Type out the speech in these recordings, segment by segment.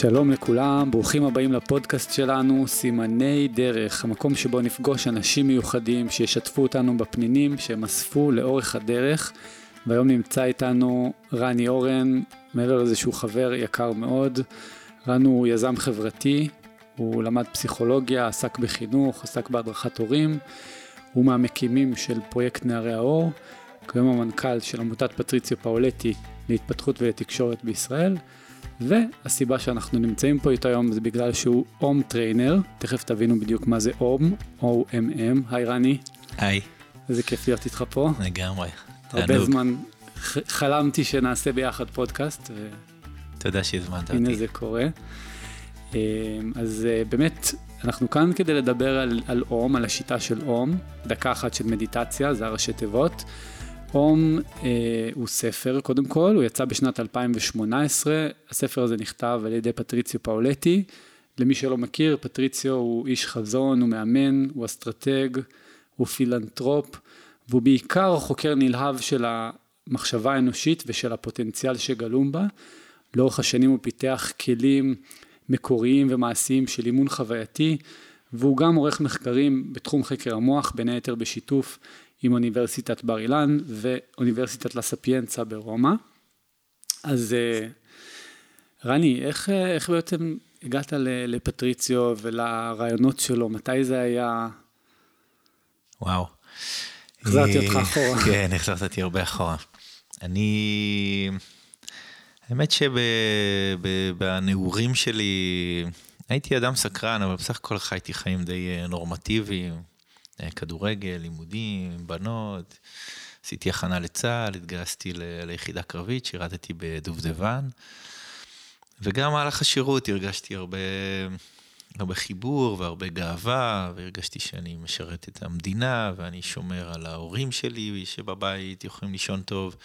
שלום לכולם, ברוכים הבאים לפודקאסט שלנו, סימני דרך, המקום שבו נפגוש אנשים מיוחדים שישתפו אותנו בפנינים שהם אספו לאורך הדרך. והיום נמצא איתנו רני אורן, מעבר לזה שהוא חבר יקר מאוד. רן הוא יזם חברתי, הוא למד פסיכולוגיה, עסק בחינוך, עסק בהדרכת הורים. הוא מהמקימים של פרויקט נערי האור, כיום המנכ"ל של עמותת פטריציו פאולטי להתפתחות ולתקשורת בישראל. והסיבה שאנחנו נמצאים פה איתו היום זה בגלל שהוא אום trainer, תכף תבינו בדיוק מה זה אום, O-M-M, היי רני. היי. איזה כיף להיות איתך פה. לגמרי. הרבה תענוג. זמן חלמתי שנעשה ביחד פודקאסט. ו... תודה שהזמנת אותי. הנה זה קורה. אמ, אז אה, באמת, אנחנו כאן כדי לדבר על, על אום, על השיטה של אום, דקה אחת של מדיטציה, זה הראשי תיבות. אום אה, הוא ספר, קודם כל, הוא יצא בשנת 2018, הספר הזה נכתב על ידי פטריציו פאולטי. למי שלא מכיר, פטריציו הוא איש חזון, הוא מאמן, הוא אסטרטג, הוא פילנטרופ, והוא בעיקר חוקר נלהב של המחשבה האנושית ושל הפוטנציאל שגלום בה. לאורך השנים הוא פיתח כלים מקוריים ומעשיים של אימון חווייתי, והוא גם עורך מחקרים בתחום חקר המוח, בין היתר בשיתוף עם אוניברסיטת בר אילן ואוניברסיטת לה ספיאנצה ברומא. אז אה, רני, איך, אה, איך בעצם הגעת לפטריציו ולרעיונות שלו? מתי זה היה? וואו. החזרתי אותך אחורה. כן, החזרת אותי הרבה אחורה. אני... האמת שבנעורים שלי הייתי אדם סקרן, אבל בסך הכל חייתי חיים די אה, נורמטיביים. אה, כדורגל, לימודים, בנות. עשיתי הכנה לצה"ל, התגייסתי ליחידה קרבית, שירתתי בדובדבן. וגם במהלך השירות הרגשתי הרבה, הרבה חיבור והרבה גאווה, והרגשתי שאני משרת את המדינה, ואני שומר על ההורים שלי שבבית יכולים לישון טוב.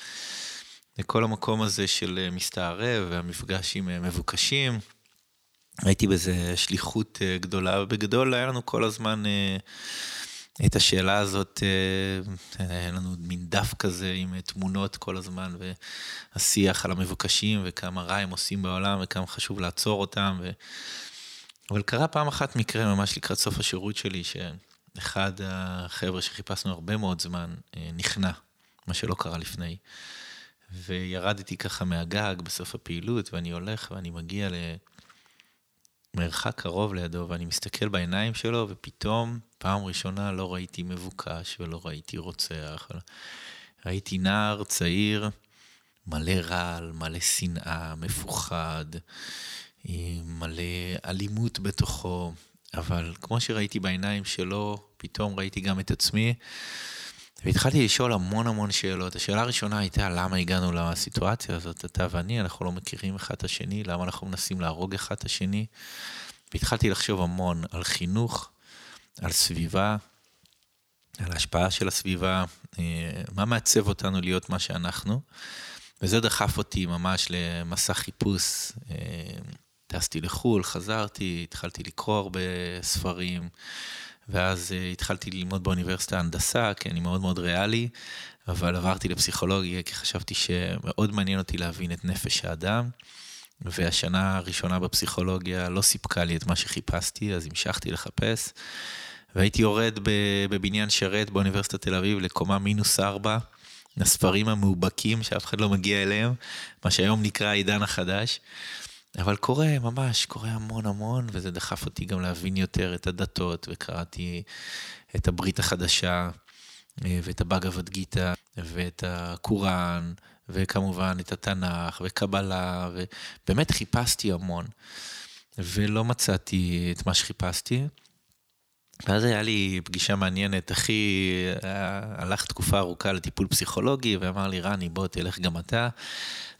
וכל המקום הזה של מסתערב והמפגש עם מבוקשים. הייתי בזה שליחות אה, גדולה, ובגדול היה לנו כל הזמן את השאלה הזאת, אה, היה לנו מין דף כזה עם תמונות כל הזמן, והשיח על המבוקשים, וכמה רע הם עושים בעולם, וכמה חשוב לעצור אותם. ו... אבל קרה פעם אחת מקרה ממש לקראת סוף השירות שלי, שאחד החבר'ה שחיפשנו הרבה מאוד זמן אה, נכנע, מה שלא קרה לפני. וירדתי ככה מהגג בסוף הפעילות, ואני הולך ואני מגיע למרחק קרוב לידו, ואני מסתכל בעיניים שלו, ופתאום פעם ראשונה לא ראיתי מבוקש ולא ראיתי רוצח. ראיתי נער צעיר, מלא רעל, מלא שנאה, מפוחד, מלא אלימות בתוכו, אבל כמו שראיתי בעיניים שלו, פתאום ראיתי גם את עצמי. והתחלתי לשאול המון המון שאלות. השאלה הראשונה הייתה, למה הגענו לסיטואציה הזאת, אתה ואני, אנחנו לא מכירים אחד את השני, למה אנחנו מנסים להרוג אחד את השני? והתחלתי לחשוב המון על חינוך, על סביבה, על ההשפעה של הסביבה, אה, מה מעצב אותנו להיות מה שאנחנו. וזה דחף אותי ממש למסע חיפוש. אה, טסתי לחו"ל, חזרתי, התחלתי לקרוא הרבה ספרים, ואז אה, התחלתי ללמוד באוניברסיטה הנדסה, כי אני מאוד מאוד ריאלי, אבל עברתי לפסיכולוגיה, כי חשבתי שמאוד מעניין אותי להבין את נפש האדם. והשנה הראשונה בפסיכולוגיה לא סיפקה לי את מה שחיפשתי, אז המשכתי לחפש. והייתי יורד בבניין שרת באוניברסיטת תל אביב לקומה מינוס ארבע, הספרים המאובקים שאף אחד לא מגיע אליהם, מה שהיום נקרא העידן החדש. אבל קורה, ממש, קורה המון המון, וזה דחף אותי גם להבין יותר את הדתות, וקראתי את הברית החדשה, אה, ואת הבאגavad גיתא, ואת הקוראן, וכמובן את התנ"ך, וקבלה, ובאמת חיפשתי המון, ולא מצאתי את מה שחיפשתי. ואז היה לי פגישה מעניינת, אחי הלך תקופה ארוכה לטיפול פסיכולוגי, ואמר לי, רני, בוא, תלך גם אתה.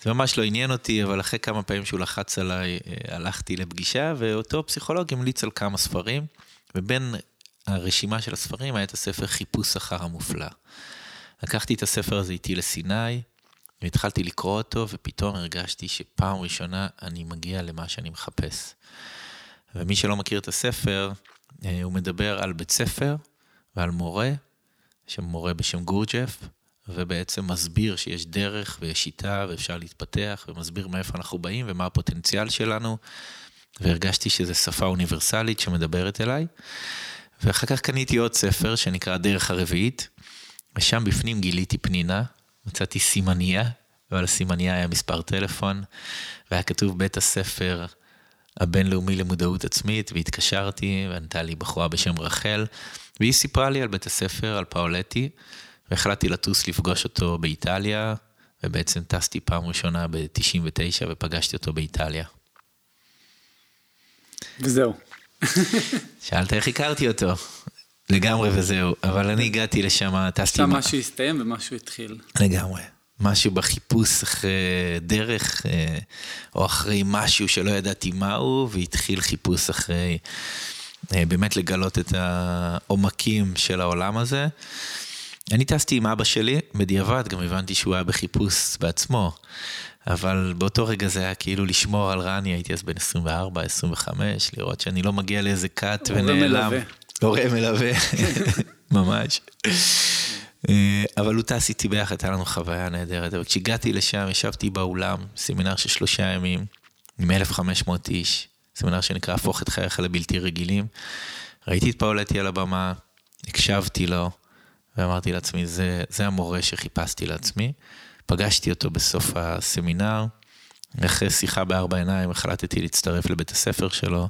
זה ממש לא עניין אותי, אבל אחרי כמה פעמים שהוא לחץ עליי, אה, הלכתי לפגישה, ואותו פסיכולוג המליץ על כמה ספרים, ובין הרשימה של הספרים היה את הספר חיפוש אחר המופלא. לקחתי את הספר הזה איתי לסיני, והתחלתי לקרוא אותו, ופתאום הרגשתי שפעם ראשונה אני מגיע למה שאני מחפש. ומי שלא מכיר את הספר, אה, הוא מדבר על בית ספר ועל מורה, שם מורה בשם גורג'ף, ובעצם מסביר שיש דרך ויש שיטה ואפשר להתפתח, ומסביר מאיפה אנחנו באים ומה הפוטנציאל שלנו, והרגשתי שזו שפה אוניברסלית שמדברת אליי. ואחר כך קניתי עוד ספר שנקרא דרך הרביעית, ושם בפנים גיליתי פנינה, מצאתי סימניה, ועל הסימניה היה מספר טלפון, והיה כתוב בית הספר הבינלאומי למודעות עצמית, והתקשרתי, וענתה לי בחורה בשם רחל, והיא סיפרה לי על בית הספר, על פאולטי, והחלטתי לטוס לפגוש אותו באיטליה, ובעצם טסתי פעם ראשונה ב-99 ופגשתי אותו באיטליה. וזהו. שאלת איך הכרתי אותו. לגמרי וזהו, אבל אני הגעתי לשם, טסתי... שם משהו הסתיים ומשהו התחיל. לגמרי. משהו בחיפוש אחרי דרך, אה, או אחרי משהו שלא ידעתי מהו, והתחיל חיפוש אחרי אה, באמת לגלות את העומקים של העולם הזה. אני טסתי עם אבא שלי, בדיעבד גם הבנתי שהוא היה בחיפוש בעצמו, אבל באותו רגע זה היה כאילו לשמור על רני, הייתי אז בן 24, 25, לראות שאני לא מגיע לאיזה כת ונעלם. הורה מלווה, ממש. אה, אבל הוא טס איתי ביחד, הייתה לנו חוויה נהדרת. אבל כשהגעתי לשם, ישבתי באולם, סמינר של שלושה ימים, עם 1,500 איש, סמינר שנקרא הפוך את חייך לבלתי רגילים. ראיתי את פאולטי על הבמה, הקשבתי לו, ואמרתי לעצמי, זה, זה המורה שחיפשתי לעצמי. פגשתי אותו בסוף הסמינר, אחרי שיחה בארבע עיניים החלטתי להצטרף לבית הספר שלו,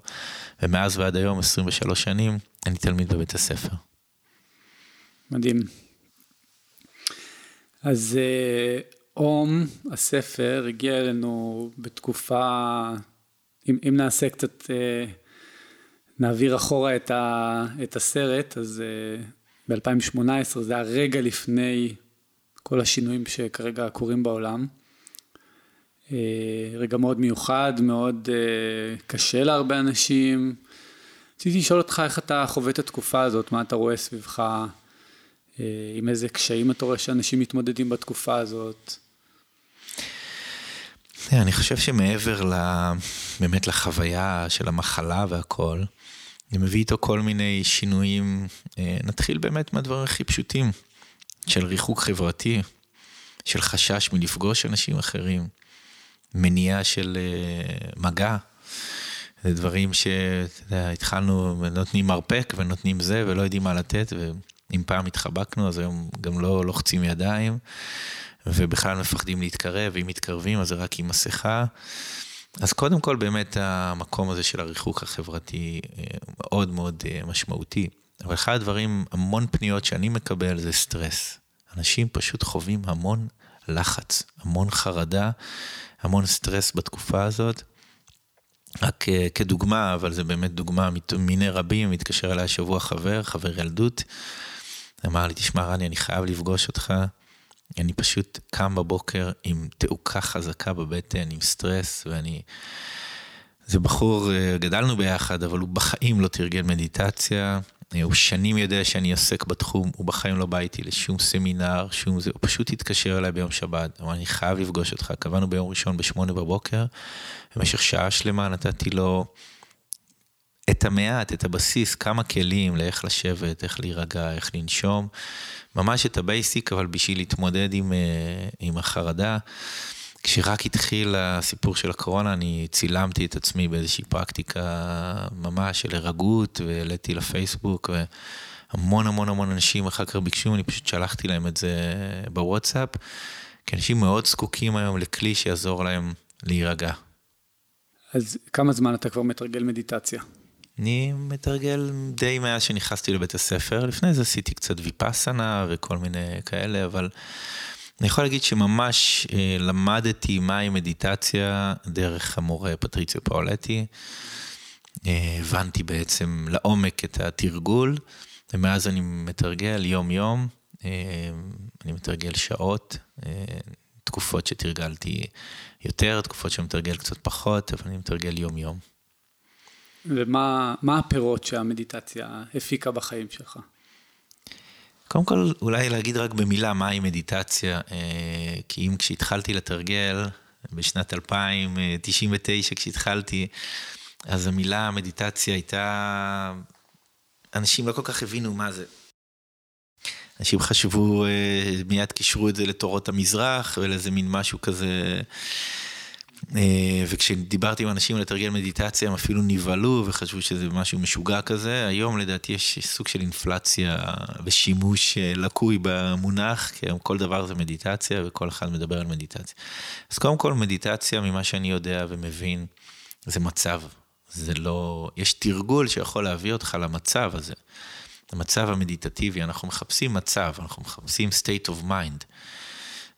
ומאז ועד היום, 23 שנים, אני תלמיד בבית הספר. מדהים. אז אה, אום, הספר, הגיע אלינו בתקופה, אם, אם נעשה קצת, אה, נעביר אחורה את, ה, את הסרט, אז אה, ב-2018 זה היה רגע לפני כל השינויים שכרגע קורים בעולם. רגע מאוד מיוחד, מאוד קשה להרבה אנשים. רציתי לשאול אותך איך אתה חווה את התקופה הזאת, מה אתה רואה סביבך, עם איזה קשיים אתה רואה שאנשים מתמודדים בתקופה הזאת. אני חושב שמעבר ל... באמת לחוויה של המחלה והכל, זה מביא איתו כל מיני שינויים. אה, נתחיל באמת מהדברים הכי פשוטים, של ריחוק חברתי, של חשש מלפגוש אנשים אחרים, מניעה של אה, מגע. זה דברים שהתחלנו, נותנים מרפק ונותנים זה ולא יודעים מה לתת, ואם פעם התחבקנו אז היום גם לא לוחצים ידיים, ובכלל מפחדים להתקרב, ואם מתקרבים אז זה רק עם מסכה. אז קודם כל באמת המקום הזה של הריחוק החברתי אה, מאוד מאוד אה, משמעותי. אבל אחד הדברים, המון פניות שאני מקבל זה סטרס. אנשים פשוט חווים המון לחץ, המון חרדה, המון סטרס בתקופה הזאת. רק אה, כדוגמה, אבל זה באמת דוגמה מיני רבים, התקשר אליי השבוע חבר, חבר ילדות, אמר לי, תשמע רני, אני חייב לפגוש אותך, אני פשוט קם בבוקר עם תעוקה חזקה בבטן, עם סטרס, ואני... זה בחור, אה, גדלנו ביחד, אבל הוא בחיים לא תרגל מדיטציה, הוא שנים יודע שאני עוסק בתחום, הוא בחיים לא בא איתי לשום סמינר, שום זה, הוא פשוט התקשר אליי ביום שבת, אמר, אני חייב לפגוש אותך, קבענו ביום ראשון בשמונה בבוקר, במשך שעה שלמה נתתי לו את המעט, את הבסיס, כמה כלים לאיך לשבת, איך להירגע, איך לנשום, ממש את ה basic, אבל בשביל להתמודד עם, אה, עם החרדה. כשרק התחיל הסיפור של הקורונה, אני צילמתי את עצמי באיזושהי פרקטיקה ממש של הירגות, והעליתי לפייסבוק, והמון המון המון אנשים אחר כך ביקשו, אני פשוט שלחתי להם את זה בוואטסאפ, כי אנשים מאוד זקוקים היום לכלי שיעזור להם להירגע. אז כמה זמן אתה כבר מתרגל מדיטציה? אני מתרגל די מאז שנכנסתי לבית הספר, לפני זה עשיתי קצת ויפאסנה וכל מיני כאלה, אבל אני יכול להגיד שממש אה, למדתי מהי מדיטציה דרך המורה פטריציו פאולטי. אה, הבנתי בעצם לעומק את התרגול, ומאז אני מתרגל יום-יום, אה, אני מתרגל שעות, תקופות שתרגלתי יותר, תקופות שאני מתרגל קצת פחות, אבל אני מתרגל יום-יום. ומה הפירות שהמדיטציה הפיקה בחיים שלך? קודם כל, אולי להגיד רק במילה מהי מדיטציה, אה, כי אם כשהתחלתי לתרגל, בשנת 2099 כשהתחלתי, אז המילה מדיטציה הייתה... אנשים לא כל כך הבינו מה זה. אנשים חשבו, אה, מיד קישרו את זה לתורות המזרח ולאיזה מין משהו כזה. אה, וכשדיברתי עם אנשים לתרגל מדיטציה, הם אפילו נבהלו וחשבו שזה משהו משוגע כזה. היום לדעתי יש סוג של אינפלציה ושימוש אה, לקוי במונח, כי היום כל דבר זה מדיטציה וכל אחד מדבר על מדיטציה. אז קודם כל, מדיטציה, ממה שאני יודע ומבין, זה מצב. זה לא... יש תרגול שיכול להביא אותך למצב הזה. המצב המדיטטיבי, אנחנו מחפשים מצב, אנחנו מחפשים state of mind.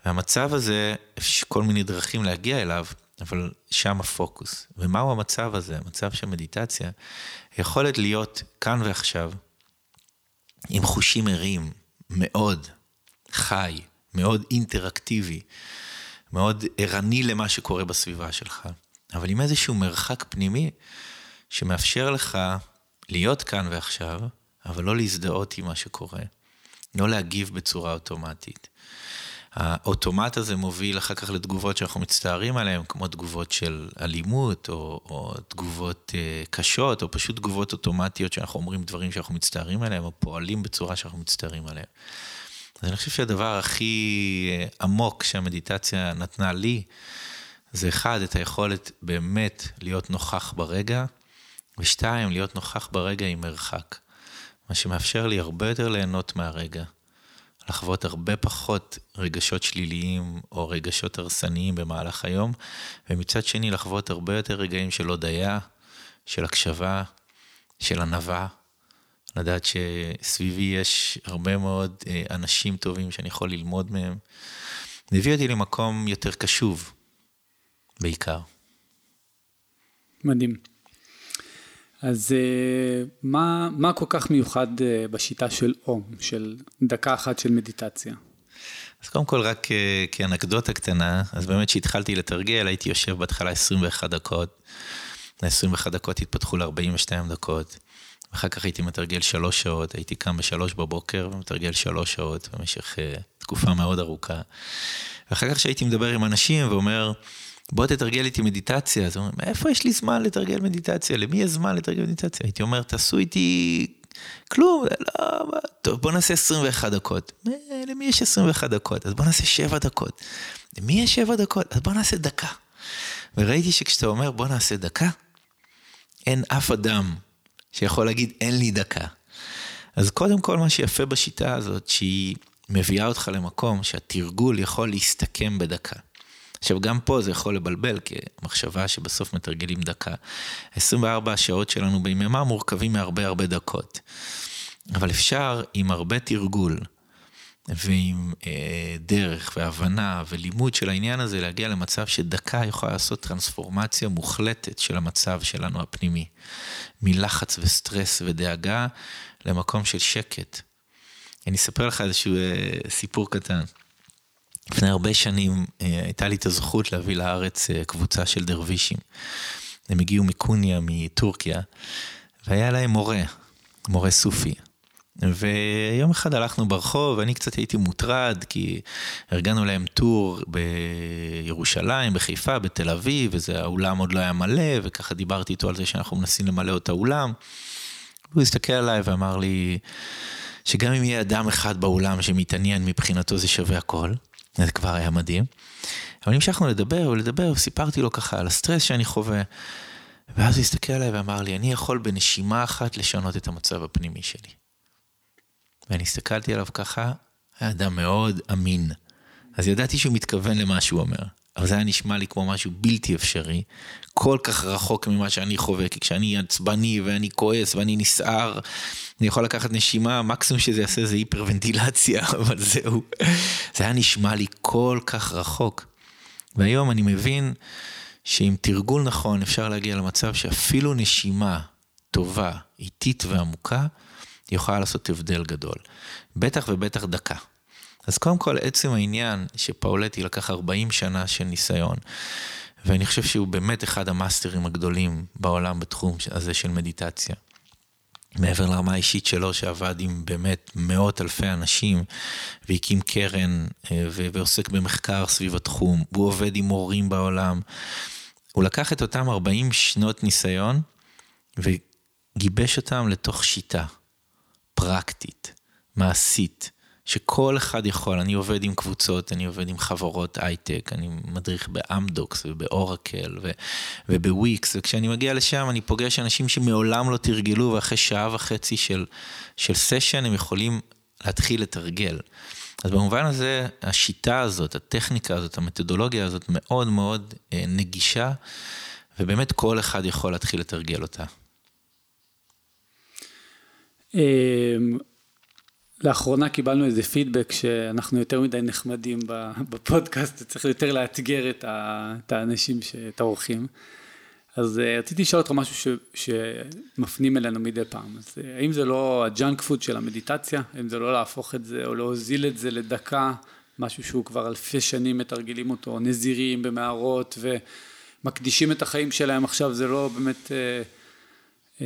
והמצב הזה, יש כל מיני דרכים להגיע אליו, אבל שם הפוקוס. ומהו המצב הזה, המצב של מדיטציה? יכולת להיות כאן ועכשיו, עם חושים ערים, מאוד חי, מאוד אינטראקטיבי, מאוד ערני למה שקורה בסביבה שלך, אבל עם איזשהו מרחק פנימי שמאפשר לך להיות כאן ועכשיו, אבל לא להזדהות עם מה שקורה, לא להגיב בצורה אוטומטית. האוטומט הזה מוביל אחר כך לתגובות שאנחנו מצטערים עליהן, כמו תגובות של אלימות, או, או תגובות uh, קשות, או פשוט תגובות אוטומטיות שאנחנו אומרים דברים שאנחנו מצטערים עליהן, או פועלים בצורה שאנחנו מצטערים עליהן. אז אני חושב שהדבר הכי אה, עמוק שהמדיטציה נתנה לי, זה אחד, את היכולת באמת להיות נוכח ברגע, ושתיים, להיות נוכח ברגע עם מרחק. מה שמאפשר לי הרבה יותר ליהנות מהרגע. לחוות הרבה פחות רגשות שליליים או רגשות הרסניים במהלך היום, ומצד שני לחוות הרבה יותר רגעים של הודיה, של הקשבה, של ענווה. לדעת שסביבי יש הרבה מאוד אה, אנשים טובים שאני יכול ללמוד מהם. זה הביא אותי למקום יותר קשוב, בעיקר. מדהים. אז אה, מה, מה כל כך מיוחד אה, בשיטה של אום, של דקה אחת של מדיטציה? אז קודם כל, רק אה, כאנקדוטה קטנה, אז באמת כשהתחלתי לתרגל, הייתי יושב בהתחלה 21 דקות, 21 דקות התפתחו ל-42 דקות, אחר כך הייתי מתרגל שלוש שעות, הייתי קם בשלוש בבוקר ומתרגל שלוש שעות במשך תקופה מאוד ארוכה. ואחר כך כשהייתי מדבר עם אנשים ואומר, בוא תתרגל איתי מדיטציה. אז הוא אומר, מאיפה יש לי זמן לתרגל מדיטציה? למי יש זמן לתרגל מדיטציה? הייתי אומר, תעשו איתי כלום, לא, טוב, בוא נעשה 21 דקות. למי יש 21 דקות? אז בוא נעשה 7 דקות. למי יש 7 דקות? אז בוא נעשה דקה. וראיתי שכשאתה אומר בוא נעשה דקה, אין אף אדם שיכול להגיד אין לי דקה. אז קודם כל מה שיפה בשיטה הזאת, שהיא מביאה אותך למקום שהתרגול יכול להסתכם בדקה. עכשיו, גם פה זה יכול לבלבל, כי מחשבה שבסוף מתרגלים דקה. 24 השעות שלנו ביממה מורכבים מהרבה הרבה דקות. אבל אפשר עם הרבה תרגול ועם אה, דרך והבנה ולימוד של העניין הזה להגיע למצב שדקה יכולה לעשות טרנספורמציה מוחלטת של המצב שלנו הפנימי. מלחץ וסטרס ודאגה למקום של שקט. אני אספר לך איזשהו אה, סיפור קטן. לפני הרבה שנים אה, הייתה לי את הזכות להביא לארץ אה, קבוצה של דרווישים. הם הגיעו מקוניה, מטורקיה, והיה להם מורה, מורה סופי. ויום אחד הלכנו ברחוב, ואני קצת הייתי מוטרד, כי ארגנו להם טור בירושלים, בחיפה, בתל אביב, וזה, האולם עוד לא היה מלא, וככה דיברתי איתו על זה שאנחנו מנסים למלא את האולם. הוא הסתכל עליי ואמר לי, שגם אם יהיה אדם אחד באולם שמתעניין, מבחינתו זה שווה הכל. זה כבר היה מדהים. אבל המשכנו לדבר ולדבר, וסיפרתי לו ככה על הסטרס שאני חווה. ואז הוא הסתכל עליי ואמר לי, אני יכול בנשימה אחת לשנות את המצב הפנימי שלי. ואני הסתכלתי עליו ככה, היה אדם מאוד אמין. אז ידעתי שהוא מתכוון למה שהוא אומר. אבל זה היה נשמע לי כמו משהו בלתי אפשרי, כל כך רחוק ממה שאני חווה, כי כשאני עצבני ואני כועס ואני נסער, אני יכול לקחת נשימה, מקסימום שזה יעשה זה היפרוונטילציה, אבל זהו. זה היה נשמע לי כל כך רחוק. והיום אני מבין שעם תרגול נכון אפשר להגיע למצב שאפילו נשימה טובה, איטית ועמוקה, יכולה לעשות הבדל גדול. בטח ובטח דקה. אז קודם כל, עצם העניין שפאולטי לקח 40 שנה של ניסיון, ואני חושב שהוא באמת אחד המאסטרים הגדולים בעולם בתחום הזה של מדיטציה. מעבר לרמה האישית שלו, שעבד עם באמת מאות אלפי אנשים, והקים קרן אה, ועוסק במחקר סביב התחום, והוא עובד עם מורים בעולם. הוא לקח את אותם 40 שנות ניסיון וגיבש אותם לתוך שיטה פרקטית, מעשית, שכל אחד יכול, אני עובד עם קבוצות, אני עובד עם חברות הייטק, אני מדריך באמדוקס ובאורקל ובוויקס, וכשאני מגיע לשם אני פוגש אנשים שמעולם לא תרגלו, ואחרי שעה וחצי של, של סשן הם יכולים להתחיל לתרגל. אז במובן הזה, השיטה הזאת, הטכניקה הזאת, המתודולוגיה הזאת מאוד מאוד אה, נגישה, ובאמת כל אחד יכול להתחיל לתרגל אותה. לאחרונה קיבלנו איזה פידבק שאנחנו יותר מדי נחמדים בפודקאסט, צריך יותר לאתגר את האנשים, את האורחים. אז אה, רציתי לשאול אותך משהו ש, שמפנים אלינו מדי פעם. אז אה, האם זה לא ה junk food של המדיטציה? האם זה לא להפוך את זה או להוזיל את זה לדקה, משהו שהוא כבר אלפי שנים מתרגלים אותו, נזירים במערות ומקדישים את החיים שלהם עכשיו, זה לא באמת אה,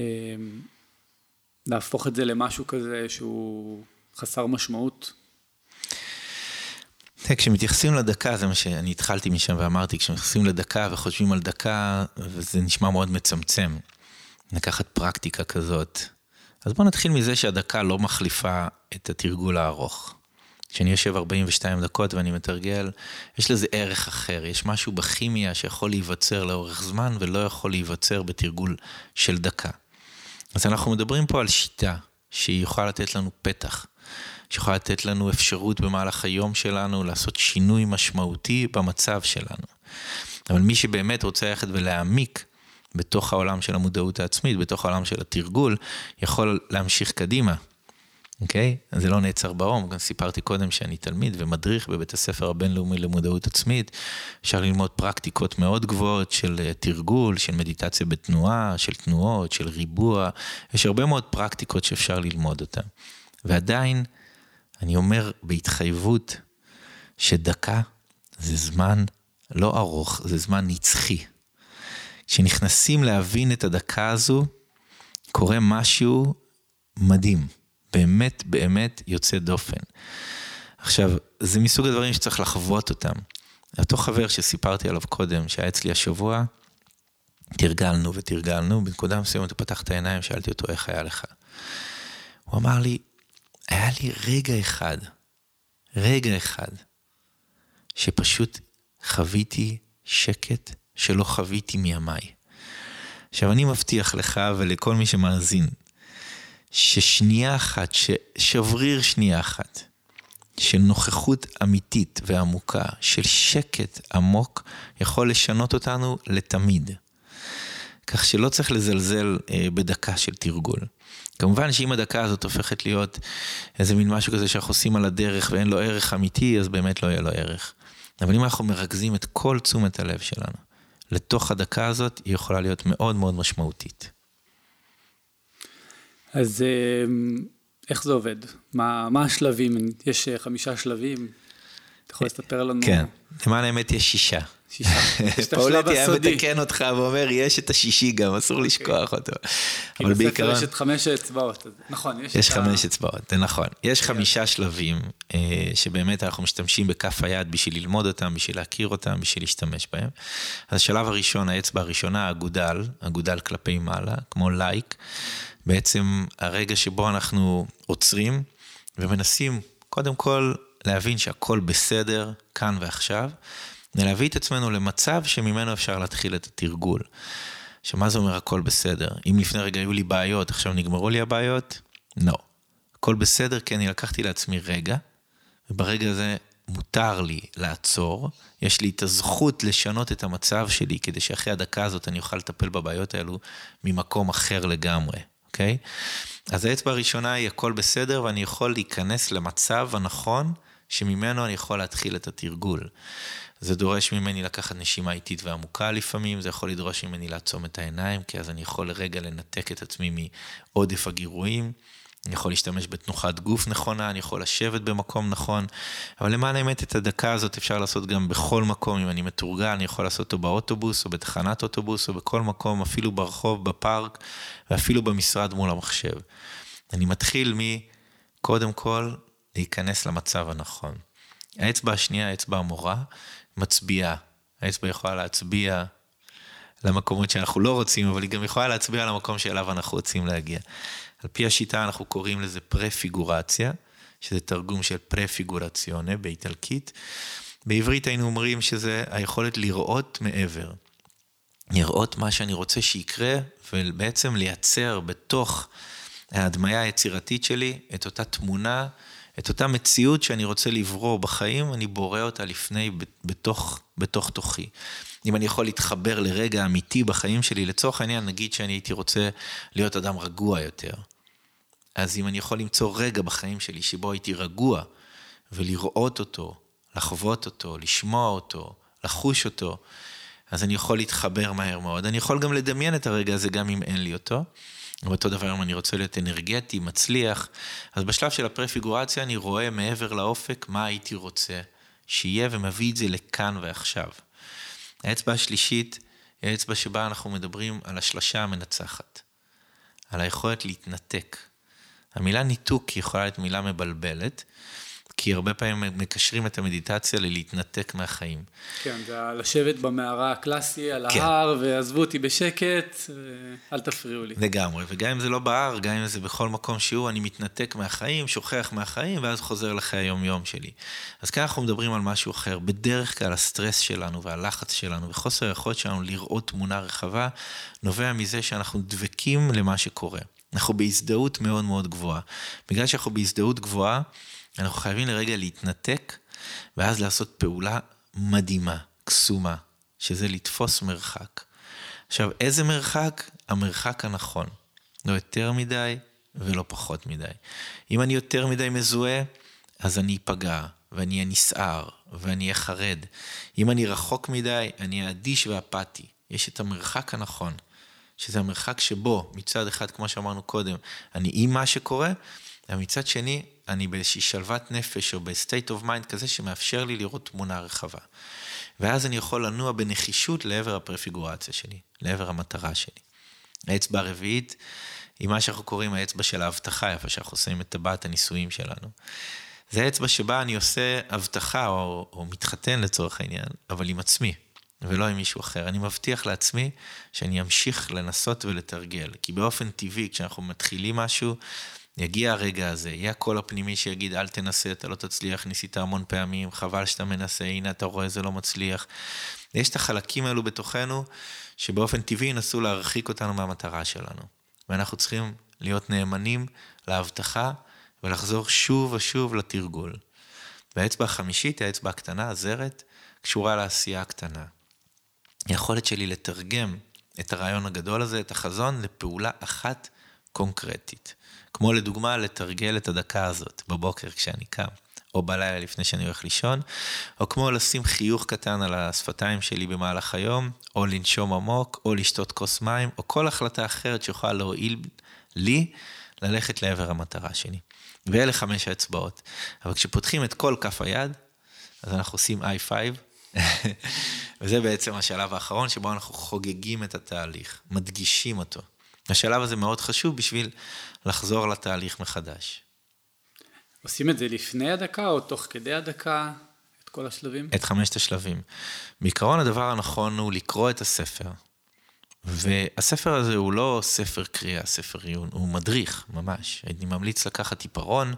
להפוך את זה למשהו כזה שהוא חסר משמעות? כשמתייחסים לדקה, זה מה שאני התחלתי משם ואמרתי, כשמתייחסים לדקה וחושבים על דקה, וזה נשמע מאוד מצמצם, לקחת פרקטיקה כזאת. אז בואו נתחיל מזה שהדקה לא מחליפה את התרגול הארוך. כשאני יושב 42 דקות ואני מתרגל, יש לזה ערך אחר, יש משהו בכימיה שיכול להיווצר לאורך זמן ולא יכול להיווצר בתרגול של דקה. אז אנחנו מדברים פה על שיטה שהיא יכולה לתת לנו פתח. שיכולה לתת לנו אפשרות במהלך היום שלנו לעשות שינוי משמעותי במצב שלנו. אבל מי שבאמת רוצה ללכת ולהעמיק בתוך העולם של המודעות העצמית, בתוך העולם של התרגול, יכול להמשיך קדימה. אוקיי? Okay? זה לא נעצר באום, גם סיפרתי קודם שאני תלמיד ומדריך בבית הספר הבינלאומי למודעות עצמית. אפשר ללמוד פרקטיקות מאוד גבוהות של אה, תרגול, של מדיטציה בתנועה, של תנועות, של ריבוע. יש הרבה מאוד פרקטיקות שאפשר ללמוד אותן. ועדיין, אני אומר בהתחייבות שדקה זה זמן לא ארוך, זה זמן נצחי. כשנכנסים להבין את הדקה הזו, קורה משהו מדהים, באמת באמת יוצא דופן. עכשיו, זה מסוג הדברים שצריך לחוות אותם. אותו חבר שסיפרתי עליו קודם, שהיה אצלי השבוע, תרגלנו ותרגלנו, בנקודה מסוימת הוא פתח את העיניים, שאלתי אותו איך היה לך. הוא אמר לי, היה לי רגע אחד, רגע אחד, שפשוט חוויתי שקט שלא חוויתי מימיי. עכשיו, אני מבטיח לך ולכל מי שמאזין, ששנייה אחת, שבריר שנייה אחת, של נוכחות אמיתית ועמוקה, של שקט עמוק, יכול לשנות אותנו לתמיד. כך שלא צריך לזלזל אה, בדקה של תרגול. כמובן שאם הדקה הזאת הופכת להיות איזה מין משהו כזה שאנחנו עושים על הדרך ואין לו ערך אמיתי, אז באמת לא יהיה לו ערך. אבל אם אנחנו מרכזים את כל תשומת הלב שלנו לתוך הדקה הזאת, היא יכולה להיות מאוד מאוד משמעותית. אז אה, איך זה עובד? מה, מה השלבים? יש אה, חמישה שלבים? אתה יכול לספר לנו? כן, למען האמת יש שישה. פאולטי היה מתקן אותך ואומר, יש את השישי גם, אסור אוקיי. לשכוח אותו. אבל בעיקרון... יש את חמש אצבעות, נכון. יש חמש אצבעות, זה נכון. יש חמישה שלבים אה, שבאמת אנחנו משתמשים בכף היד בשביל ללמוד אותם, בשביל להכיר אותם, בשביל להשתמש בהם. אז השלב הראשון, האצבע הראשונה, אגודל, אגודל כלפי מעלה, כמו לייק. בעצם הרגע שבו אנחנו עוצרים ומנסים, קודם כל, להבין שהכל בסדר, כאן ועכשיו. להביא את עצמנו למצב שממנו אפשר להתחיל את התרגול. עכשיו, מה זה אומר הכל בסדר? אם לפני רגע היו לי בעיות, עכשיו נגמרו לי הבעיות? לא. הכל בסדר כי אני לקחתי לעצמי רגע, וברגע הזה מותר לי לעצור, יש לי את הזכות לשנות את המצב שלי, כדי שאחרי הדקה הזאת אני אוכל לטפל בבעיות האלו ממקום אחר לגמרי, אוקיי? אז האצבע הראשונה היא הכל בסדר, ואני יכול להיכנס למצב הנכון, שממנו אני יכול להתחיל את התרגול. זה דורש ממני לקחת נשימה איטית ועמוקה לפעמים, זה יכול לדרוש ממני לעצום את העיניים, כי אז אני יכול לרגע לנתק את עצמי מעודף הגירויים. אני יכול להשתמש בתנוחת גוף נכונה, אני יכול לשבת במקום נכון, אבל למען האמת את הדקה הזאת אפשר לעשות גם בכל מקום, אם אני מתורגל, אני יכול לעשות אותו באוטובוס, או בתחנת אוטובוס, או בכל מקום, אפילו ברחוב, בפארק, ואפילו במשרד מול המחשב. אני מתחיל מקודם כל להיכנס למצב הנכון. האצבע השנייה, האצבע המורה, מצביעה. האצבע יכולה להצביע למקומות שאנחנו לא רוצים, אבל היא גם יכולה להצביע למקום שאליו אנחנו רוצים להגיע. על פי השיטה אנחנו קוראים לזה פרפיגורציה, שזה תרגום של פרפיגורציונה באיטלקית. בעברית היינו אומרים שזה היכולת לראות מעבר. לראות מה שאני רוצה שיקרה, ובעצם לייצר בתוך ההדמיה היצירתית שלי את אותה תמונה, את אותה מציאות שאני רוצה לברור בחיים, אני בורא אותה לפני, בתוך, בתוך תוכי. אם אני יכול להתחבר לרגע אמיתי בחיים שלי, לצורך העניין, נגיד שאני הייתי רוצה להיות אדם רגוע יותר. אז אם אני יכול למצוא רגע בחיים שלי שבו הייתי רגוע, ולראות אותו, לחוות אותו, לשמוע אותו, לחוש אותו, אז אני יכול להתחבר מהר מאוד. אני יכול גם לדמיין את הרגע הזה גם אם אין לי אותו. ואותו דבר אם אני רוצה להיות אנרגטי, מצליח, אז בשלב של הפרפיגורציה אני רואה מעבר לאופק מה הייתי רוצה שיהיה ומביא את זה לכאן ועכשיו. האצבע השלישית היא האצבע שבה אנחנו מדברים על השלשה המנצחת, על היכולת להתנתק. המילה ניתוק יכולה להיות מילה מבלבלת, כי הרבה פעמים מקשרים את המדיטציה ללהתנתק מהחיים. כן, זה לשבת במערה הקלאסי על כן. ההר, ועזבו אותי בשקט, אל תפריעו לי. לגמרי, וגם אם זה לא בהר, גם אם זה בכל מקום שהוא, אני מתנתק מהחיים, שוכח מהחיים, ואז חוזר לחיי היום-יום שלי. אז כאן אנחנו מדברים על משהו אחר. בדרך כלל הסטרס שלנו והלחץ שלנו וחוסר היכולת שלנו לראות תמונה רחבה, נובע מזה שאנחנו דבקים למה שקורה. אנחנו בהזדהות מאוד מאוד גבוהה. בגלל שאנחנו בהזדהות גבוהה, אנחנו חייבים לרגע להתנתק, ואז לעשות פעולה מדהימה, קסומה, שזה לתפוס מרחק. עכשיו, איזה מרחק? המרחק הנכון. לא יותר מדי ולא פחות מדי. אם אני יותר מדי מזוהה, אז אני אפגע, ואני אהיה נסער, ואני אהיה חרד. אם אני רחוק מדי, אני אהיה אדיש ואפתי. יש את המרחק הנכון, שזה המרחק שבו, מצד אחד, כמו שאמרנו קודם, אני עם מה שקורה, ומצד שני, אני באיזושהי שלוות נפש או ב-state of mind כזה שמאפשר לי לראות תמונה רחבה. ואז אני יכול לנוע בנחישות לעבר הפרפיגורציה שלי, לעבר המטרה שלי. האצבע הרביעית היא מה שאנחנו קוראים האצבע של ההבטחה, איפה שאנחנו עושים את טבעת הנישואים שלנו. זה האצבע שבה אני עושה הבטחה או, או מתחתן לצורך העניין, אבל עם עצמי, ולא עם מישהו אחר. אני מבטיח לעצמי שאני אמשיך לנסות ולתרגל, כי באופן טבעי, כשאנחנו מתחילים משהו, יגיע הרגע הזה, יהיה הקול הפנימי שיגיד, אל תנסה, אתה לא תצליח, ניסית המון פעמים, חבל שאתה מנסה, הנה אתה רואה, זה לא מצליח. יש את החלקים האלו בתוכנו, שבאופן טבעי ינסו להרחיק אותנו מהמטרה שלנו. ואנחנו צריכים להיות נאמנים להבטחה ולחזור שוב ושוב לתרגול. והאצבע החמישית, האצבע הקטנה, הזרת, קשורה לעשייה הקטנה. היכולת שלי לתרגם את הרעיון הגדול הזה, את החזון, לפעולה אחת קונקרטית. כמו לדוגמה לתרגל את הדקה הזאת בבוקר כשאני קם, או בלילה לפני שאני הולך לישון, או כמו לשים חיוך קטן על השפתיים שלי במהלך היום, או לנשום עמוק, או לשתות כוס מים, או כל החלטה אחרת שיכולה להועיל לי ללכת לעבר המטרה שלי. ואלה חמש האצבעות. אבל כשפותחים את כל כף היד, אז אנחנו עושים i5, וזה בעצם השלב האחרון שבו אנחנו חוגגים את התהליך, מדגישים אותו. השלב הזה מאוד חשוב בשביל לחזור לתהליך מחדש. עושים את זה לפני הדקה או תוך כדי הדקה? את כל השלבים? את חמשת השלבים. בעיקרון הדבר הנכון הוא לקרוא את הספר. והספר הזה הוא לא ספר קריאה, ספר עיון, הוא מדריך, ממש. אני ממליץ לקחת עיפרון,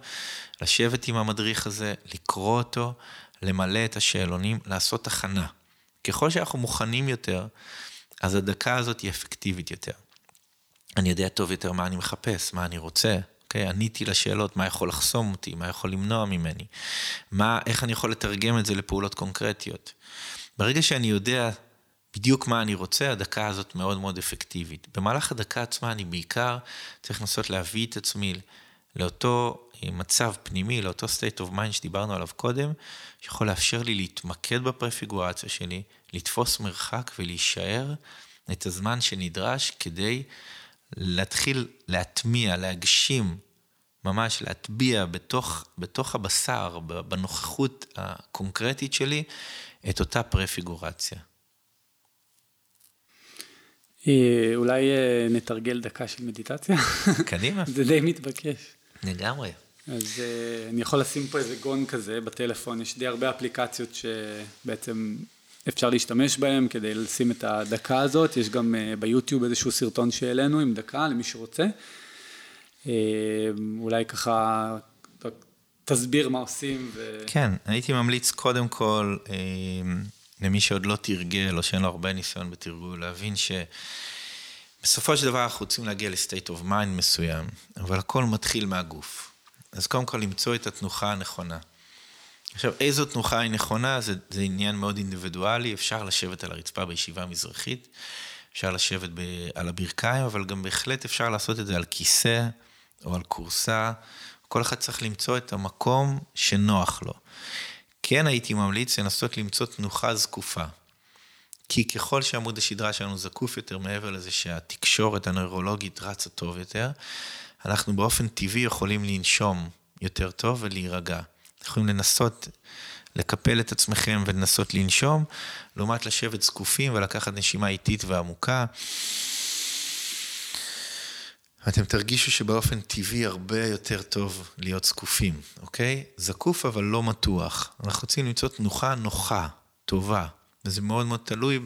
לשבת עם המדריך הזה, לקרוא אותו, למלא את השאלונים, לעשות הכנה. ככל שאנחנו מוכנים יותר, אז הדקה הזאת היא אפקטיבית יותר. אני יודע טוב יותר מה אני מחפש, מה אני רוצה. אוקיי? Okay, עניתי לשאלות, מה יכול לחסום אותי, מה יכול למנוע ממני, מה, איך אני יכול לתרגם את זה לפעולות קונקרטיות. ברגע שאני יודע בדיוק מה אני רוצה, הדקה הזאת מאוד מאוד אפקטיבית. במהלך הדקה עצמה אני בעיקר צריך לנסות להביא את עצמי לאותו מצב פנימי, לאותו state of mind שדיברנו עליו קודם, שיכול לאפשר לי להתמקד בפרפיגורציה שלי, לתפוס מרחק ולהישאר את הזמן שנדרש כדי להתחיל להטמיע, להגשים, ממש להטביע בתוך, בתוך הבשר, בנוכחות הקונקרטית שלי, את אותה פרפיגורציה. אה, אולי אה, נתרגל דקה של מדיטציה? קדימה. זה די מתבקש. לגמרי. אז אה, אני יכול לשים פה איזה גון כזה בטלפון, יש די הרבה אפליקציות שבעצם אפשר להשתמש בהם כדי לשים את הדקה הזאת, יש גם אה, ביוטיוב איזשהו סרטון שהעלינו עם דקה למי שרוצה. אה, אולי ככה תסביר מה עושים. ו... כן, הייתי ממליץ קודם כל אה, למי שעוד לא תרגל, או שאין לו הרבה ניסיון בתרגול, להבין שבסופו של דבר אנחנו רוצים להגיע ל state of mind מסוים, אבל הכל מתחיל מהגוף. אז קודם כל למצוא את התנוחה הנכונה. עכשיו, איזו תנוחה היא נכונה, זה, זה עניין מאוד אינדיבידואלי, אפשר לשבת על הרצפה בישיבה המזרחית, אפשר לשבת ב, על הברכיים, אבל גם בהחלט אפשר לעשות את זה על כיסא או על כורסה. כל אחד צריך למצוא את המקום שנוח לו. כן הייתי ממליץ לנסות למצוא תנוחה זקופה. כי ככל שעמוד השדרה שלנו זקוף יותר, מעבר לזה שהתקשורת הנוירולוגית רצה טוב יותר, אנחנו באופן טבעי יכולים לנשום יותר טוב ולהירגע. יכולים לנסות לקפל את עצמכם ולנסות לנשום, לעומת לשבת זקופים ולקחת נשימה איטית ועמוקה. אתם תרגישו שבאופן טבעי הרבה יותר טוב להיות זקופים, אוקיי? זקוף אבל לא מתוח. אנחנו רוצים למצוא תנוחה נוחה, טובה. וזה מאוד מאוד תלוי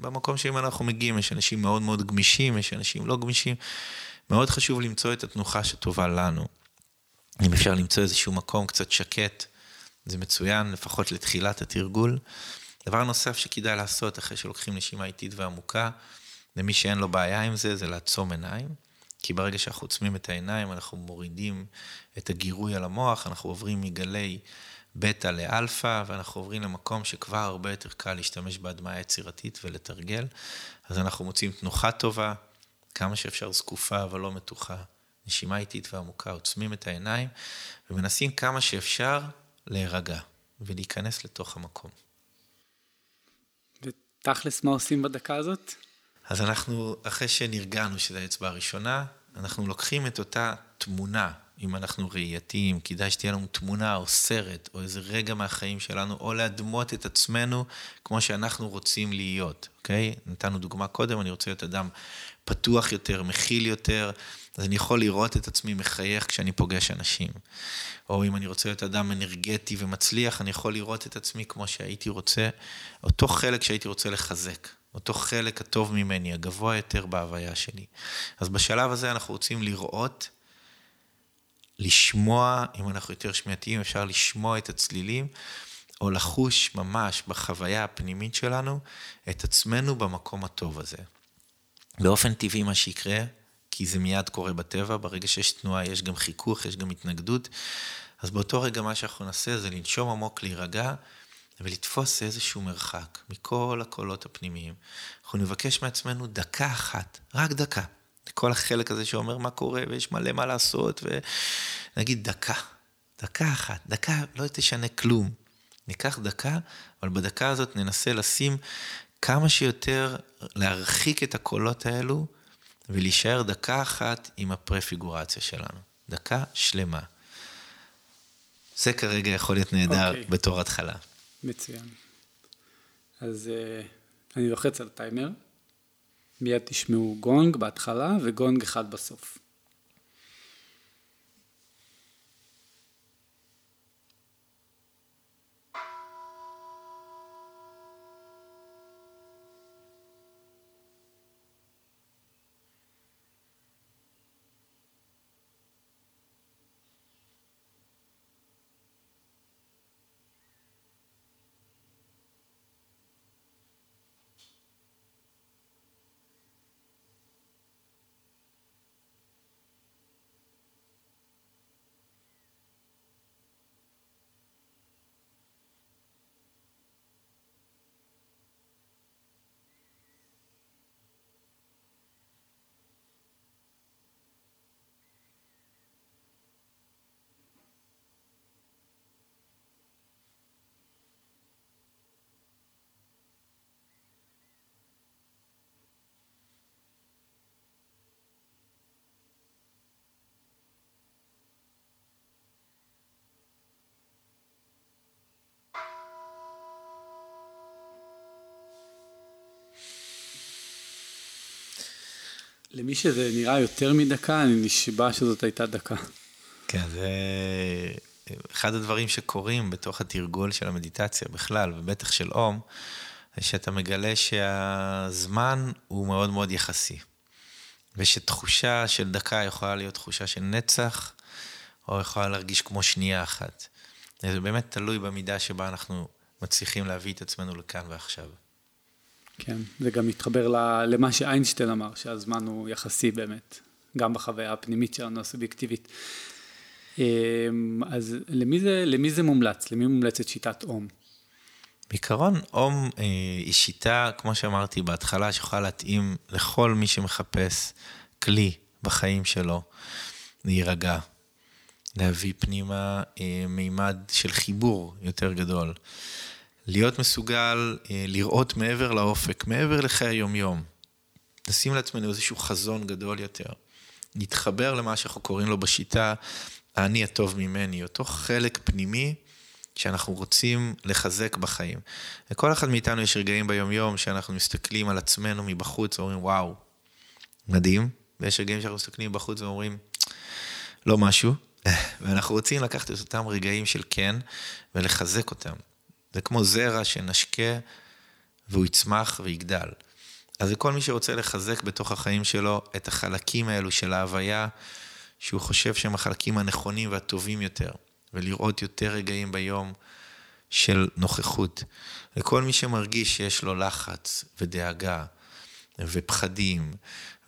במקום שאם אנחנו מגיעים, יש אנשים מאוד מאוד גמישים, יש אנשים לא גמישים. מאוד חשוב למצוא את התנוחה שטובה לנו. אם אפשר למצוא איזשהו מקום קצת שקט, זה מצוין, לפחות לתחילת התרגול. דבר נוסף שכדאי לעשות אחרי שלוקחים נשימה איטית ועמוקה, למי שאין לו בעיה עם זה, זה לעצום עיניים. כי ברגע שאנחנו עוצמים את העיניים, אנחנו מורידים את הגירוי על המוח, אנחנו עוברים מגלי בטא לאלפא, ואנחנו עוברים למקום שכבר הרבה יותר קל להשתמש בהדמיה יצירתית ולתרגל. אז אנחנו מוצאים תנוחה טובה, כמה שאפשר זקופה אבל לא מתוחה, נשימה איטית ועמוקה, עוצמים את העיניים, ומנסים כמה שאפשר להירגע ולהיכנס לתוך המקום. ותכלס, מה עושים בדקה הזאת? אז אנחנו, אחרי שנרגענו שזו האצבע הראשונה, אנחנו לוקחים את אותה תמונה, אם אנחנו ראייתיים, כדאי שתהיה לנו תמונה או סרט, או איזה רגע מהחיים שלנו, או להדמות את עצמנו כמו שאנחנו רוצים להיות, אוקיי? נתנו דוגמה קודם, אני רוצה להיות אדם פתוח יותר, מכיל יותר, אז אני יכול לראות את עצמי מחייך כשאני פוגש אנשים. או אם אני רוצה להיות אדם אנרגטי ומצליח, אני יכול לראות את עצמי כמו שהייתי רוצה, אותו חלק שהייתי רוצה לחזק. אותו חלק הטוב ממני, הגבוה יותר בהוויה שלי. אז בשלב הזה אנחנו רוצים לראות, לשמוע, אם אנחנו יותר שמיעתיים, אפשר לשמוע את הצלילים, או לחוש ממש בחוויה הפנימית שלנו את עצמנו במקום הטוב הזה. באופן טבעי מה שיקרה, כי זה מיד קורה בטבע, ברגע שיש תנועה יש גם חיכוך, יש גם התנגדות, אז באותו רגע מה שאנחנו נעשה זה לנשום עמוק, להירגע, ולתפוס איזשהו מרחק מכל הקולות הפנימיים. אנחנו נבקש מעצמנו דקה אחת, רק דקה. כל החלק הזה שאומר מה קורה ויש מלא מה לעשות, ונגיד דקה, דקה אחת, דקה לא תשנה כלום. ניקח דקה, אבל בדקה הזאת ננסה לשים כמה שיותר, להרחיק את הקולות האלו ולהישאר דקה אחת עם הפרפיגורציה שלנו. דקה שלמה. זה כרגע יכול להיות נהדר okay. אוקיי. בתור התחלה. מצוין. אז uh, אני לוחץ על טיימר, מיד תשמעו גונג בהתחלה וגונג אחד בסוף. למי שזה נראה יותר מדקה, אני נשבע שזאת הייתה דקה. כן, זה אחד הדברים שקורים בתוך התרגול של המדיטציה בכלל, ובטח של אום, זה שאתה מגלה שהזמן הוא מאוד מאוד יחסי. ושתחושה של דקה יכולה להיות תחושה של נצח, או יכולה להרגיש כמו שנייה אחת. זה באמת תלוי במידה שבה אנחנו מצליחים להביא את עצמנו לכאן ועכשיו. כן, זה גם מתחבר למה שאיינשטיין אמר, שהזמן הוא יחסי באמת, גם בחוויה הפנימית שלנו, הסובייקטיבית. אמ, אז למי זה, למי זה מומלץ? למי מומלצת שיטת אום? בעיקרון, אום אה, היא שיטה, כמו שאמרתי בהתחלה, שיכולה להתאים לכל מי שמחפש כלי בחיים שלו להירגע, להביא פנימה אה, מימד של חיבור יותר גדול. להיות מסוגל אה, לראות מעבר לאופק, מעבר לחיי היומיום. לשים לעצמנו איזשהו חזון גדול יותר. להתחבר למה שאנחנו קוראים לו בשיטה, האני הטוב ממני, אותו חלק פנימי שאנחנו רוצים לחזק בחיים. לכל אחד מאיתנו יש רגעים ביומיום שאנחנו מסתכלים על עצמנו מבחוץ ואומרים, וואו, מדהים. ויש רגעים שאנחנו מסתכלים בחוץ ואומרים, לא משהו. ואנחנו רוצים לקחת את אותם רגעים של כן ולחזק אותם. זה כמו זרע שנשקה והוא יצמח ויגדל. אז לכל מי שרוצה לחזק בתוך החיים שלו את החלקים האלו של ההוויה, שהוא חושב שהם החלקים הנכונים והטובים יותר, ולראות יותר רגעים ביום של נוכחות. לכל מי שמרגיש שיש לו לחץ ודאגה ופחדים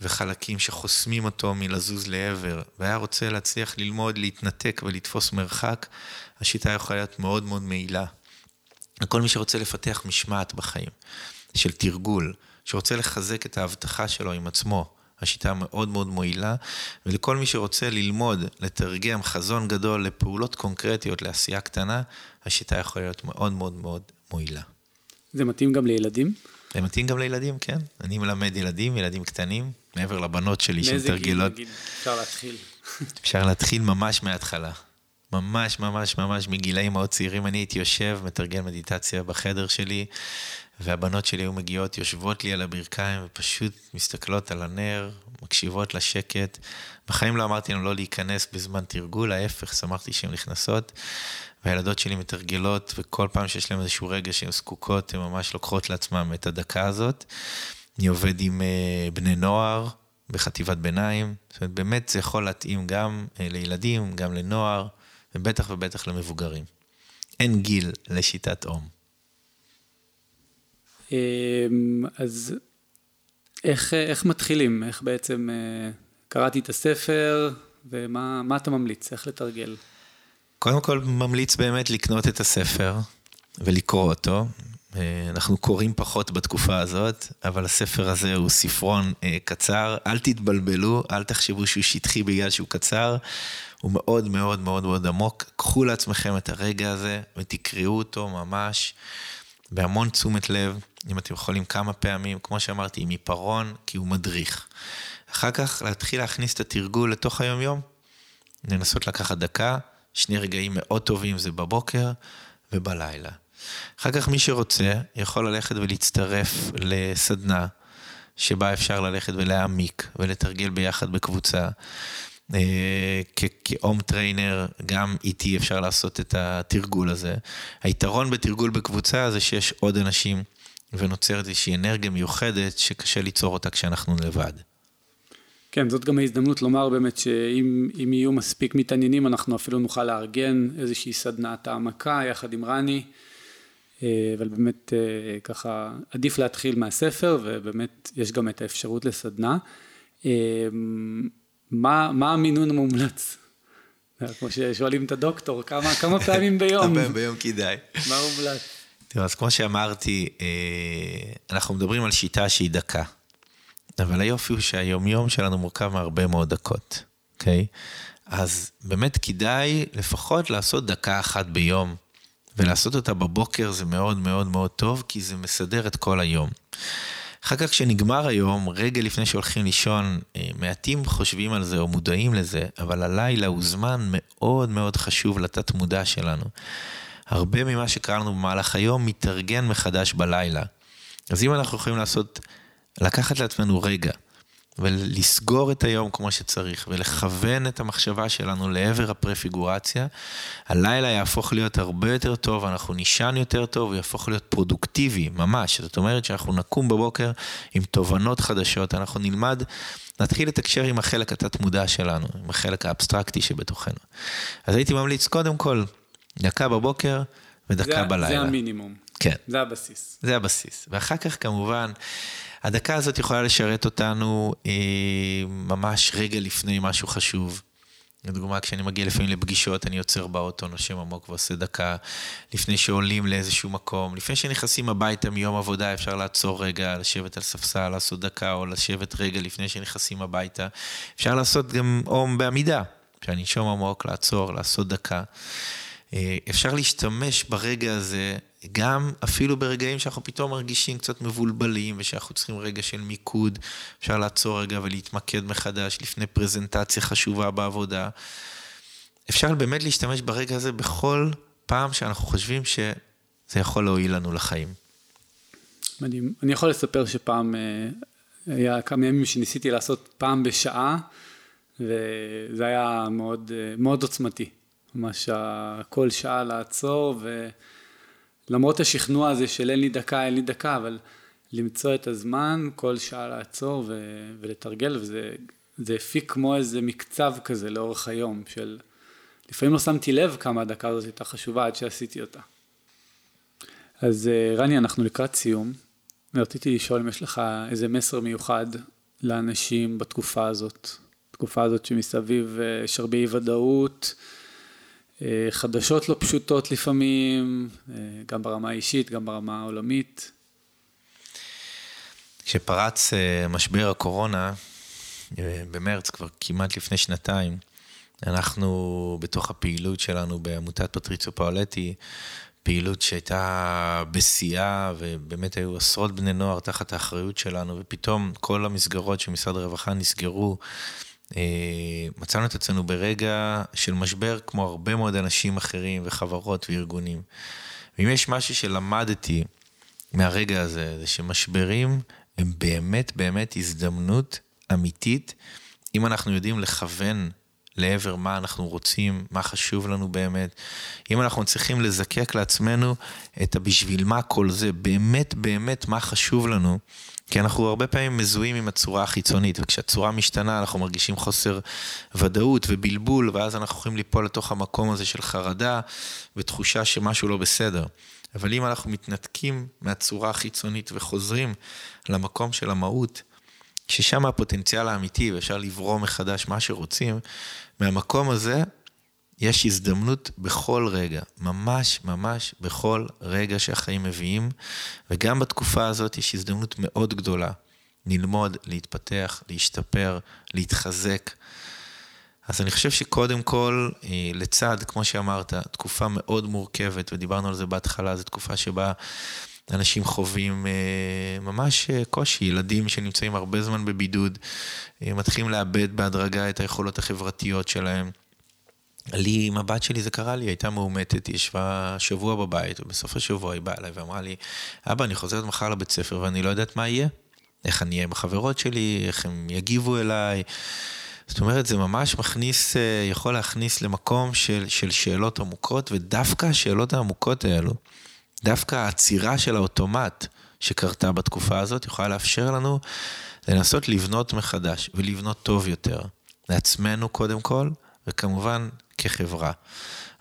וחלקים שחוסמים אותו מלזוז לעבר, והיה רוצה להצליח ללמוד, להתנתק ולתפוס מרחק, השיטה יכולה להיות מאוד מאוד מעילה. לכל מי שרוצה לפתח משמעת בחיים, של תרגול, שרוצה לחזק את ההבטחה שלו עם עצמו, השיטה מאוד מאוד מועילה, ולכל מי שרוצה ללמוד, לתרגם חזון גדול לפעולות קונקרטיות, לעשייה קטנה, השיטה יכולה להיות מאוד מאוד מאוד מועילה. זה מתאים גם לילדים? זה מתאים גם לילדים, כן. אני מלמד ילדים, ילדים קטנים, מעבר לבנות שלי שמתרגלות. מאיזה גיל, נגיד, אפשר להתחיל? אפשר להתחיל ממש מההתחלה. ממש ממש ממש מגילאים מאוד צעירים, אני הייתי יושב, מתרגל מדיטציה בחדר שלי, והבנות שלי היו מגיעות, יושבות לי על הברכיים ופשוט מסתכלות על הנר, מקשיבות לשקט. בחיים לא אמרתי להם לא להיכנס בזמן תרגול, ההפך, שמחתי שהן נכנסות. והילדות שלי מתרגלות, וכל פעם שיש להן איזשהו רגע שהן זקוקות, הן ממש לוקחות לעצמן את הדקה הזאת. אני עובד עם uh, בני נוער בחטיבת ביניים, זאת אומרת, באמת זה יכול להתאים גם uh, לילדים, גם לנוער, ובטח ובטח למבוגרים. אין גיל לשיטת אום. אמ, אז איך, איך מתחילים? איך בעצם אה, קראתי את הספר, ומה אתה ממליץ? איך לתרגל? קודם כל, ממליץ באמת לקנות את הספר ולקרוא אותו. אה, אנחנו קוראים פחות בתקופה הזאת, אבל הספר הזה הוא ספרון אה, קצר. אל תתבלבלו, אל תחשבו שהוא שטחי בגלל שהוא קצר. הוא מאוד מאוד מאוד מאוד עמוק. קחו לעצמכם את הרגע הזה ותקראו אותו ממש בהמון תשומת לב, אם אתם יכולים כמה פעמים, כמו שאמרתי, עם עיפרון, כי הוא מדריך. אחר כך להתחיל להכניס את התרגול לתוך היום-יום. לנסות לקחת דקה, שני רגעים מאוד טובים זה בבוקר ובלילה. אחר כך מי שרוצה יכול ללכת ולהצטרף לסדנה שבה אפשר ללכת ולהעמיק ולתרגל ביחד בקבוצה. אה, כ OMM trainer, גם איתי אפשר לעשות את התרגול הזה. היתרון בתרגול בקבוצה זה שיש עוד אנשים ונוצרת איזושהי אנרגיה מיוחדת שקשה ליצור אותה כשאנחנו לבד. כן, זאת גם ההזדמנות לומר באמת שאם יהיו מספיק מתעניינים, אנחנו אפילו נוכל לארגן איזושהי סדנת העמקה יחד עם רני, אה, אבל באמת אה, ככה עדיף להתחיל מהספר, ובאמת יש גם את האפשרות לסדנה. מה, מה המינון המומלץ? כמו ששואלים את הדוקטור, כמה, כמה פעמים ביום? כמה ביום כדאי. מה מומלץ? תראה, אז כמו שאמרתי, אה, אנחנו מדברים על שיטה שהיא דקה. אבל היופי הוא שהיומיום שלנו מורכב מהרבה מאוד דקות, אוקיי? אז באמת כדאי לפחות לעשות דקה אחת ביום, ולעשות אותה בבוקר זה מאוד מאוד מאוד טוב, כי זה מסדר את כל היום. אחר כך כשנגמר היום, רגע לפני שהולכים לישון, אה, מעטים חושבים על זה או מודעים לזה, אבל הלילה הוא זמן מאוד מאוד חשוב לתת מודע שלנו. הרבה ממה שקרה לנו במהלך היום מתארגן מחדש בלילה. אז אם אנחנו יכולים לעשות, לקחת לעצמנו רגע, ולסגור את היום כמו שצריך, ולכוון את המחשבה שלנו לעבר הפרפיגורציה, הלילה יהפוך להיות הרבה יותר טוב, אנחנו נישן יותר טוב, הוא יהפוך להיות פרודוקטיבי, ממש. זאת אומרת שאנחנו נקום בבוקר עם תובנות חדשות, אנחנו נלמד, נתחיל לתקשר עם החלק התת-מודע שלנו, עם החלק האבסטרקטי שבתוכנו. אז הייתי ממליץ, קודם כל, דקה בבוקר ודקה זה, בלילה. זה המינימום. כן. זה הבסיס. זה הבסיס. ואחר כך, כמובן, הדקה הזאת יכולה לשרת אותנו אה, ממש רגע לפני משהו חשוב. לדוגמה, כשאני מגיע לפעמים לפגישות, אני עוצר באוטו, נושם עמוק ועושה דקה. לפני שעולים לאיזשהו מקום, לפני שנכנסים הביתה מיום עבודה, אפשר לעצור רגע, לשבת על ספסל, לעשות דקה, או לשבת רגע לפני שנכנסים הביתה. אפשר לעשות גם אום בעמידה, כשאני נשום עמוק, לעצור, לעשות דקה. אה, אפשר להשתמש ברגע הזה, גם אפילו ברגעים שאנחנו פתאום מרגישים קצת מבולבלים ושאנחנו צריכים רגע של מיקוד, אפשר לעצור רגע ולהתמקד מחדש לפני פרזנטציה חשובה בעבודה. אפשר באמת להשתמש ברגע הזה בכל פעם שאנחנו חושבים שזה יכול להועיל לנו לחיים. מדהים. אני יכול לספר שפעם, אה, היה כמה ימים שניסיתי לעשות פעם בשעה, וזה היה מאוד, אה, מאוד עוצמתי. ממש כל שעה לעצור, ולמרות השכנוע הזה של אין לי דקה, אין לי דקה, אבל למצוא את הזמן, כל שעה לעצור ו... ולתרגל, וזה הפיק כמו איזה מקצב כזה לאורך היום, של לפעמים לא שמתי לב כמה הדקה הזאת הייתה חשובה עד שעשיתי אותה. אז אה, רני, אנחנו לקראת סיום, ורציתי לשאול אם יש לך איזה מסר מיוחד לאנשים בתקופה הזאת, תקופה הזאת שמסביב אה, יש הרבה אי ודאות, חדשות לא פשוטות לפעמים, אה, גם ברמה האישית, גם ברמה העולמית. כשפרץ אה, משבר הקורונה, במרץ, כבר כמעט לפני שנתיים, אנחנו בתוך הפעילות שלנו בעמותת פטריצו פאולטי, פעילות שהייתה בשיאה, ובאמת היו עשרות בני נוער תחת האחריות שלנו, ופתאום כל המסגרות של משרד הרווחה נסגרו. אה, מצאנו את עצמנו ברגע של משבר כמו הרבה מאוד אנשים אחרים וחברות וארגונים. ואם יש משהו שלמדתי מהרגע הזה, זה שמשברים הם באמת באמת הזדמנות אמיתית, אם אנחנו יודעים לכוון לעבר מה אנחנו רוצים, מה חשוב לנו באמת. אם אנחנו צריכים לזקק לעצמנו את הבשביל מה כל זה, באמת באמת מה חשוב לנו, כי אנחנו הרבה פעמים מזוהים עם הצורה החיצונית, וכשהצורה משתנה אנחנו מרגישים חוסר ודאות ובלבול, ואז אנחנו יכולים ליפול לתוך המקום הזה של חרדה ותחושה שמשהו לא בסדר. אבל אם אנחנו מתנתקים מהצורה החיצונית וחוזרים למקום של המהות, ששם הפוטנציאל האמיתי ואפשר לברוא מחדש מה שרוצים, מהמקום הזה יש הזדמנות בכל רגע, ממש ממש בכל רגע שהחיים מביאים, וגם בתקופה הזאת יש הזדמנות מאוד גדולה ללמוד, להתפתח, להשתפר, להתחזק. אז אני חושב שקודם כל, אה, לצד, כמו שאמרת, תקופה מאוד מורכבת, ודיברנו על זה בהתחלה, זו תקופה שבה אנשים חווים אה, ממש אה, קושי, ילדים שנמצאים הרבה זמן בבידוד, מתחילים לאבד בהדרגה את היכולות החברתיות שלהם. לי, עם הבת שלי זה קרה לי, היא הייתה מאומתת, היא ישבה שבוע בבית, ובסוף השבוע היא באה אליי ואמרה לי, אבא, אני חוזרת מחר לבית ספר ואני לא יודעת מה יהיה. איך אני אהיה עם החברות שלי, איך הם יגיבו אליי. זאת אומרת, זה ממש מכניס, אה, יכול להכניס למקום של, של שאלות עמוקות, ודווקא השאלות העמוקות האלו, דווקא העצירה של האוטומט שקרתה בתקופה הזאת, יכולה לאפשר לנו לנסות לבנות מחדש ולבנות טוב יותר. לעצמנו קודם כל, וכמובן כחברה.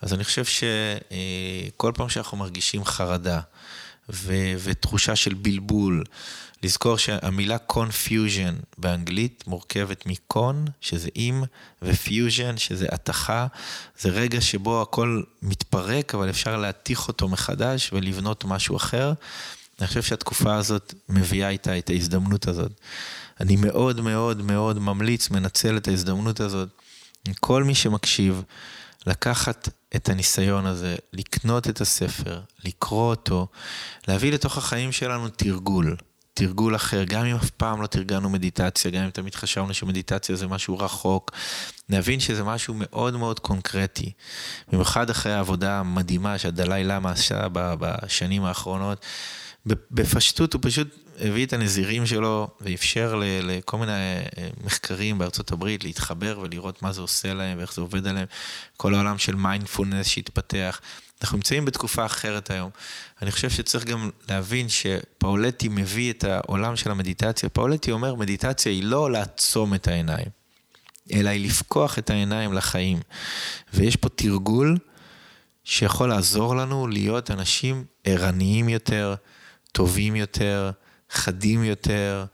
אז אני חושב שכל פעם שאנחנו מרגישים חרדה ו- ותחושה של בלבול, לזכור שהמילה confusion באנגלית מורכבת מ-con, שזה עם, ו-fusion, שזה התכה. זה רגע שבו הכל מתפרק, אבל אפשר להתיך אותו מחדש ולבנות משהו אחר. אני חושב שהתקופה הזאת מביאה איתה את ההזדמנות הזאת. אני מאוד מאוד מאוד ממליץ, מנצל את ההזדמנות הזאת. כל מי שמקשיב, לקחת את הניסיון הזה, לקנות את הספר, לקרוא אותו, להביא לתוך החיים שלנו תרגול, תרגול אחר, גם אם אף פעם לא תרגלנו מדיטציה, גם אם תמיד חשבנו שמדיטציה זה משהו רחוק, נבין שזה משהו מאוד מאוד קונקרטי. במיוחד אחרי העבודה המדהימה שהדלאי למה עשה בשנים האחרונות, בפשטות הוא פשוט הביא את הנזירים שלו ואפשר לכל מיני אה, מחקרים בארצות הברית להתחבר ולראות מה זה עושה להם ואיך זה עובד עליהם. כל העולם של מיינדפולנס שהתפתח. אנחנו נמצאים בתקופה אחרת היום. אני חושב שצריך גם להבין שפאולטי מביא את העולם של המדיטציה. פאולטי אומר, מדיטציה היא לא לעצום את העיניים, אלא היא לפקוח את העיניים לחיים. ויש פה תרגול שיכול לעזור לנו להיות אנשים ערניים יותר, טובים יותר, חדים יותר,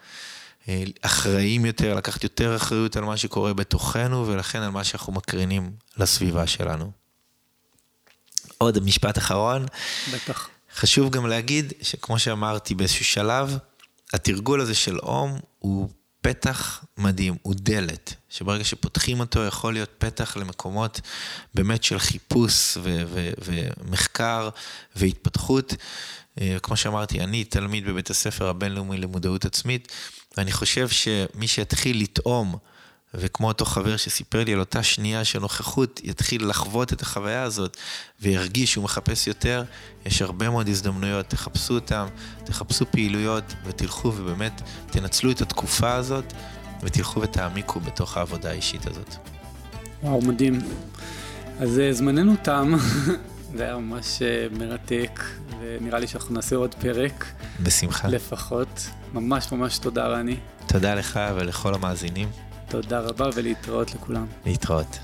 אה, אחראים יותר, לקחת יותר אחריות על מה שקורה בתוכנו ולכן על מה שאנחנו מקרינים לסביבה שלנו. עוד משפט אחרון. בטח. חשוב גם להגיד שכמו שאמרתי באיזשהו שלב, התרגול הזה של אום הוא פתח מדהים, הוא דלת, שברגע שפותחים אותו יכול להיות פתח למקומות באמת של חיפוש ו- ו- ומחקר והתפתחות. אה, כמו שאמרתי, אני תלמיד בבית הספר הבינלאומי למודעות עצמית, ואני חושב שמי שיתחיל לטעום וכמו אותו חבר שסיפר לי על אותה שנייה של נוכחות, יתחיל לחוות את החוויה הזאת וירגיש שהוא מחפש יותר, יש הרבה מאוד הזדמנויות, תחפשו אותם, תחפשו פעילויות ותלכו ובאמת תנצלו את התקופה הזאת ותלכו ותעמיקו בתוך העבודה האישית הזאת. וואו, מדהים. אז אה, זמננו תם, זה היה ממש אה, מרתק, ונראה לי שאנחנו נעשה עוד פרק. בשמחה. לפחות. ממש ממש תודה, רני. תודה לך ולכל המאזינים. תודה רבה ולהתראות לכולם. להתראות.